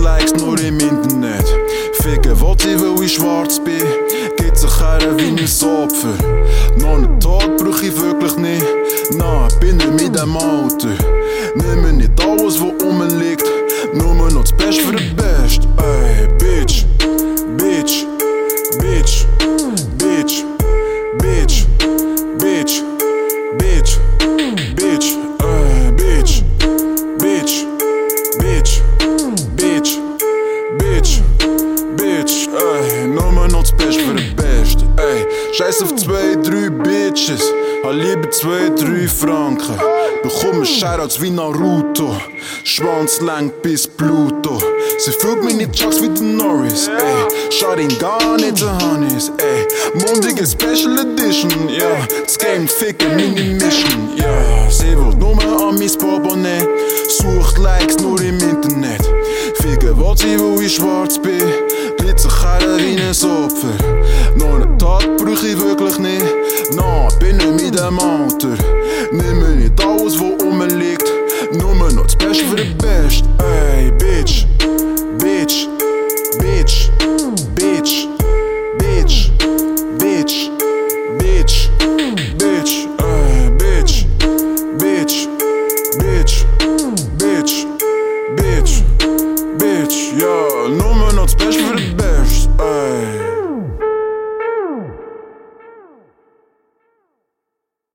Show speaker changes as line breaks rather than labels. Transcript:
Likes nur im Internet. Ficken will ich schwarz bin. Geht sich her wie Opfer. Noch einen Tag brauche ich wirklich nicht. Na, nou, bin ich mit dem auto. Nimm mir nicht alles, was rumliegt. Nur noch das Beste für den Best. Ey, Bitch, Bitch, Bitch, Bitch, Bitch, Bitch, Bitch, Bitch, ey, Bitch, Bitch, Bitch, Bitch, Bitch, Bitch, ey, nur noch das Beste für den Best, ey. Scheiß auf zwei, drei Bitches, hab lieber zwei, drei Franken. Bekomme Shoutouts wie Naruto, Schwanz lang bis Pluto. Sie mich nicht Chucks wie der Norris, ey. Schaut ihn gar nicht zu Hannes, ey. Mondige Special Edition, ja. Das Game ficken meine Mission, ja. Sie will nur an mein Portemonnaie, sucht Likes nur im Internet. Ficken will sie, wo ich schwarz bin, Blitzerkerren wie ein Opfer. Noch einen Tag brauch ich wirklich nicht, Narben i diamanter Nimmer nicht alles, wo rumliegt Nur noch das Beste für den Best Ey, Bitch, Bitch, Bitch, Bitch, Bitch, Bitch, Bitch, Bitch, ey, Bitch, Bitch, Bitch, Bitch, Bitch, Bitch, ja, nur noch das Beste für den Best